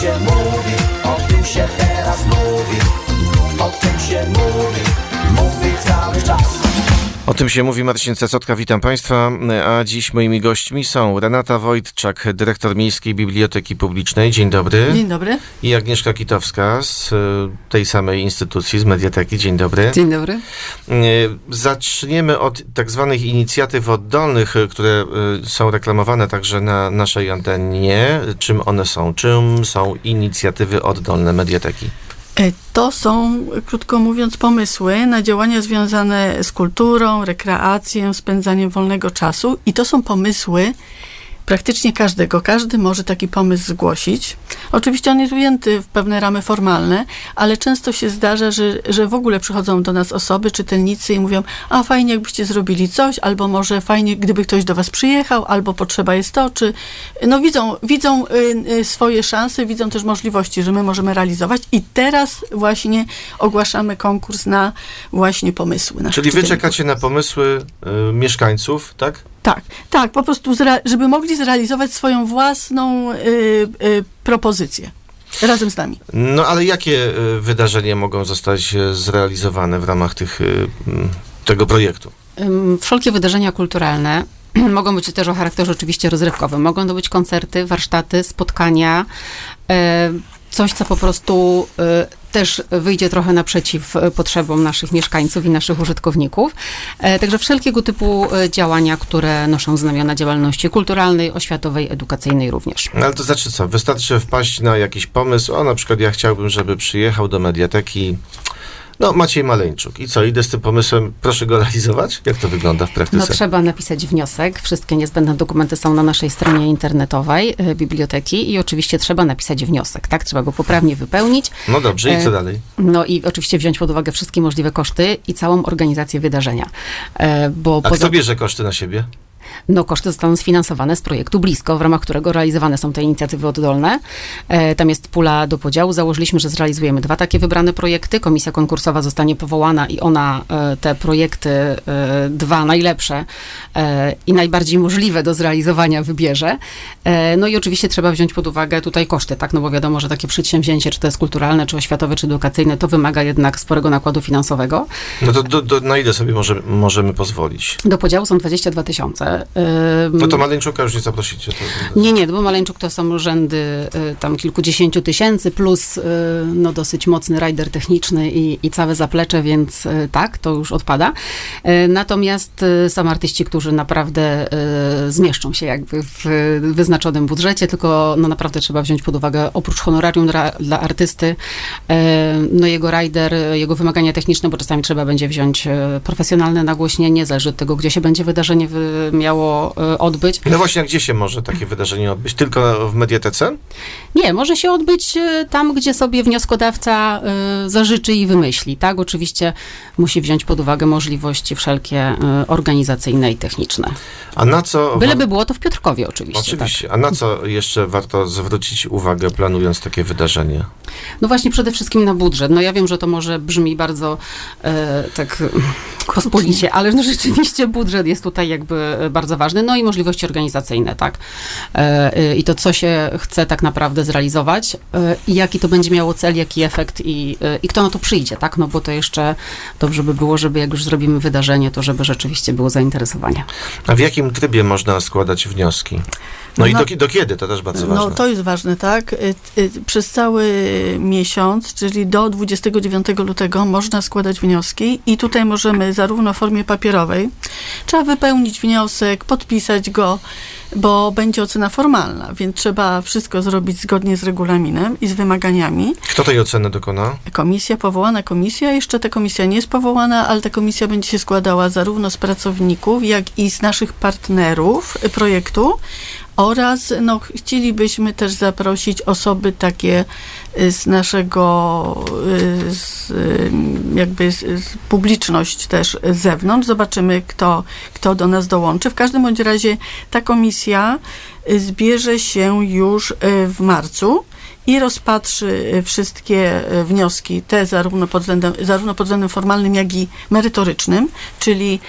się mówi, o tym się teraz mówi O tym się mówi, O tym się mówi Marcin Cecotka, witam Państwa, a dziś moimi gośćmi są Renata Wojtczak, dyrektor Miejskiej Biblioteki Publicznej, dzień dobry. Dzień dobry. I Agnieszka Kitowska z e, tej samej instytucji, z Mediateki, dzień dobry. Dzień dobry. E, Zaczniemy od tak zwanych inicjatyw oddolnych, e, które są reklamowane także na naszej antenie. Czym one są? Czym są inicjatywy oddolne Mediateki? E, To są, krótko mówiąc, pomysły na działania związane z kulturą, rekreacją, spędzaniem wolnego czasu i to są pomysły praktycznie każdego. Każdy może taki pomysł zgłosić. Oczywiście on jest ujęty w pewne ramy formalne, ale często się zdarza, że, że w ogóle przychodzą do nas osoby, czytelnicy i mówią, a fajnie jakbyście zrobili coś, albo może fajnie gdyby ktoś do was przyjechał, albo potrzeba jest to, czy no widzą, widzą y, y, swoje szanse, widzą też możliwości, że my możemy realizować i teraz właśnie ogłaszamy konkurs na właśnie pomysły. Czyli wy czekacie na pomysły e, mieszkańców, tak? Tak, tak, po prostu, zre- żeby mogli zrealizować swoją własną y, y, propozycję razem z nami. No ale jakie y, wydarzenia mogą zostać y, zrealizowane w ramach tych, y, m, tego projektu? Wszelkie wydarzenia kulturalne mogą być też o charakterze oczywiście rozrywkowym. Mogą to być koncerty, warsztaty, spotkania, coś, co po prostu też wyjdzie trochę naprzeciw e, potrzebom naszych mieszkańców i naszych użytkowników. E, Także wszelkiego typu e, działania, które noszą znamiona działalności kulturalnej, oświatowej, edukacyjnej również. No, ale to znaczy co? Wystarczy wpaść na jakiś pomysł, o na przykład ja chciałbym, żeby przyjechał do mediateki no Maciej Maleńczuk. I co, idę z tym pomysłem, proszę go realizować? Jak to wygląda w No, praktyce? trzeba napisać wniosek. Wszystkie niezbędne dokumenty są na naszej stronie internetowej e, biblioteki i oczywiście trzeba napisać wniosek, tak? Trzeba go poprawnie wypełnić. No dobrze, i co E, dalej? No i oczywiście wziąć pod uwagę wszystkie możliwe koszty i całą organizację wydarzenia. E, Bo A poza, kto bierze koszty na siebie? No, koszty zostaną sfinansowane z projektu Blisko, w ramach którego realizowane są te inicjatywy oddolne. E, Tam jest pula do podziału. Założyliśmy, że zrealizujemy dwa takie wybrane projekty. Komisja konkursowa zostanie powołana i ona e, te projekty, e, dwa najlepsze i najbardziej możliwe do zrealizowania wybierze. No i oczywiście trzeba wziąć pod uwagę tutaj koszty, tak? No bo wiadomo, że takie przedsięwzięcie, czy to jest kulturalne, czy oświatowe, czy edukacyjne, to wymaga jednak sporego nakładu finansowego. No to do, do, na ile sobie może, możemy pozwolić? Do podziału są 22 tysiące. No to Maleńczuka już nie zaprosicie. To... Nie, nie, bo Maleńczuk to są rzędy y, tam kilkudziesięciu tysięcy, plus y, no, dosyć mocny rider techniczny i, i całe zaplecze, więc y, tak, to już odpada. Natomiast są artyści, którzy naprawdę zmieszczą się jakby w wyznaczonym budżecie, tylko no, naprawdę trzeba wziąć pod uwagę oprócz honorarium dla, dla artysty, no jego rider, jego wymagania techniczne, bo czasami trzeba będzie wziąć profesjonalne nagłośnienie, zależy od tego, gdzie się będzie wydarzenie wy, miało y, odbyć. No właśnie, a gdzie się może takie wydarzenie odbyć? Tylko w mediatece? Nie, może się odbyć e, tam, gdzie sobie wnioskodawca e, zażyczy i wymyśli, tak? Oczywiście musi wziąć pod uwagę możliwości wszelkie e, organizacyjne i techniczne. A na co... Byleby było to w Piotrkowie oczywiście, Oczywiście. A na co jeszcze warto zwrócić uwagę, planując takie wydarzenie? tak. No właśnie przede wszystkim na budżet. No ja wiem, że to może brzmi bardzo e, tak pospolicie, ale no rzeczywiście budżet jest tutaj jakby e, bardzo ważny. No i możliwości organizacyjne, tak? E, e, I to, co się chce tak naprawdę zrealizować e, i jaki to będzie miało cel, jaki efekt i, i kto na to przyjdzie, tak? No bo to jeszcze dobrze by było, żeby jak już zrobimy wydarzenie, to żeby rzeczywiście było zainteresowanie. A w jakim trybie można składać wnioski? No, i No- do, ki- do kiedy? To też bardzo ważne. No to jest ważne, tak? Y, y, Przez cały miesiąc, czyli do 29 lutego można składać wnioski i tutaj możemy zarówno w formie papierowej, trzeba wypełnić wniosek, podpisać go, bo będzie ocena formalna, więc trzeba wszystko zrobić zgodnie z regulaminem i z wymaganiami. Kto tej oceny dokona? Komisja, powołana komisja, jeszcze ta komisja nie jest powołana, ale ta komisja będzie się składała zarówno z pracowników, jak i z naszych partnerów projektu oraz no, chcielibyśmy też zaprosić osoby takie y, z naszego, y, z, y, jakby z, z publiczność też z zewnątrz. Zobaczymy, kto, kto do nas dołączy. W każdym bądź razie ta komisja zbierze się już w marcu i rozpatrzy wszystkie wnioski, te zarówno pod względem, zarówno pod względem formalnym, jak i merytorycznym, czyli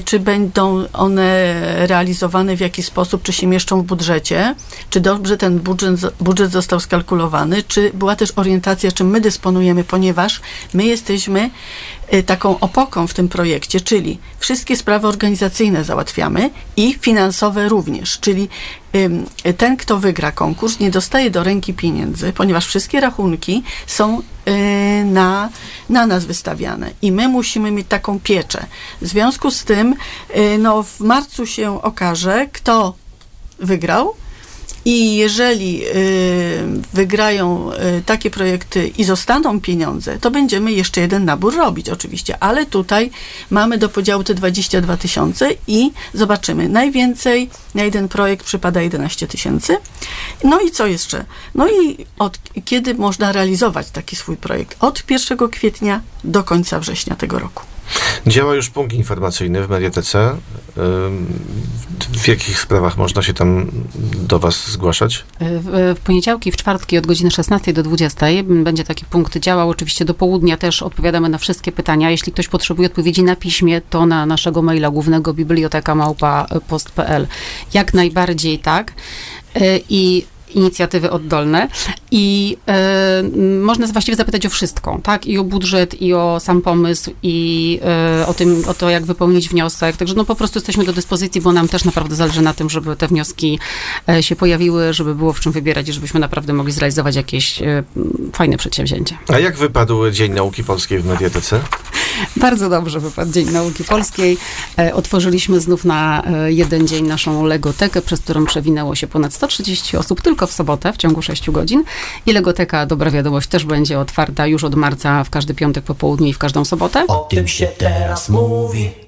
czy będą one realizowane w jakiś sposób, czy się mieszczą w budżecie, czy dobrze ten budżet, budżet został skalkulowany, czy była też orientacja, czym my dysponujemy, ponieważ my jesteśmy y, taką opoką w tym projekcie, czyli wszystkie sprawy organizacyjne załatwiamy i finansowe również, czyli ten, kto wygra konkurs, nie dostaje do ręki pieniędzy, ponieważ wszystkie rachunki są y, na, na nas wystawiane i my musimy mieć taką pieczę. W związku z tym, y, no, w marcu się okaże, kto wygrał. I jeżeli y, wygrają y, takie projekty i zostaną pieniądze, to będziemy jeszcze jeden nabór robić oczywiście, ale tutaj mamy do podziału te 22 tysiące i zobaczymy. Najwięcej na jeden projekt przypada 11 tysięcy. No i co jeszcze? No i od kiedy można realizować taki swój projekt? Od 1 kwietnia do końca września tego roku. Działa już punkt informacyjny w Mediatece. W jakich sprawach można się tam do Was zgłaszać? W, w poniedziałki, w czwartki od godziny 16 do 20 będzie taki punkt działał. Oczywiście do południa też odpowiadamy na wszystkie pytania. Jeśli ktoś potrzebuje odpowiedzi na piśmie, to na naszego maila głównego biblioteka małpa post.pl. Jak najbardziej tak. Y, I inicjatywy oddolne i y, można właściwie zapytać o wszystko, tak? I o budżet, i o sam pomysł, i y, o tym, o to, jak wypełnić wniosek. Także no po prostu jesteśmy do dyspozycji, bo nam też naprawdę zależy na tym, żeby te wnioski e, się pojawiły, żeby było w czym wybierać i żebyśmy naprawdę mogli zrealizować jakieś fajne przedsięwzięcie. A jak wypadł Dzień Nauki Polskiej w Mediatece? Bardzo dobrze wypadł Dzień Nauki Polskiej. Otworzyliśmy znów na jeden dzień naszą Legotekę, przez którą przewinęło się ponad 130 osób tylko w sobotę w ciągu 6 godzin. I Legoteka, dobra wiadomość, też będzie otwarta już od marca w każdy piątek po południu i w każdą sobotę. O tym się teraz mówi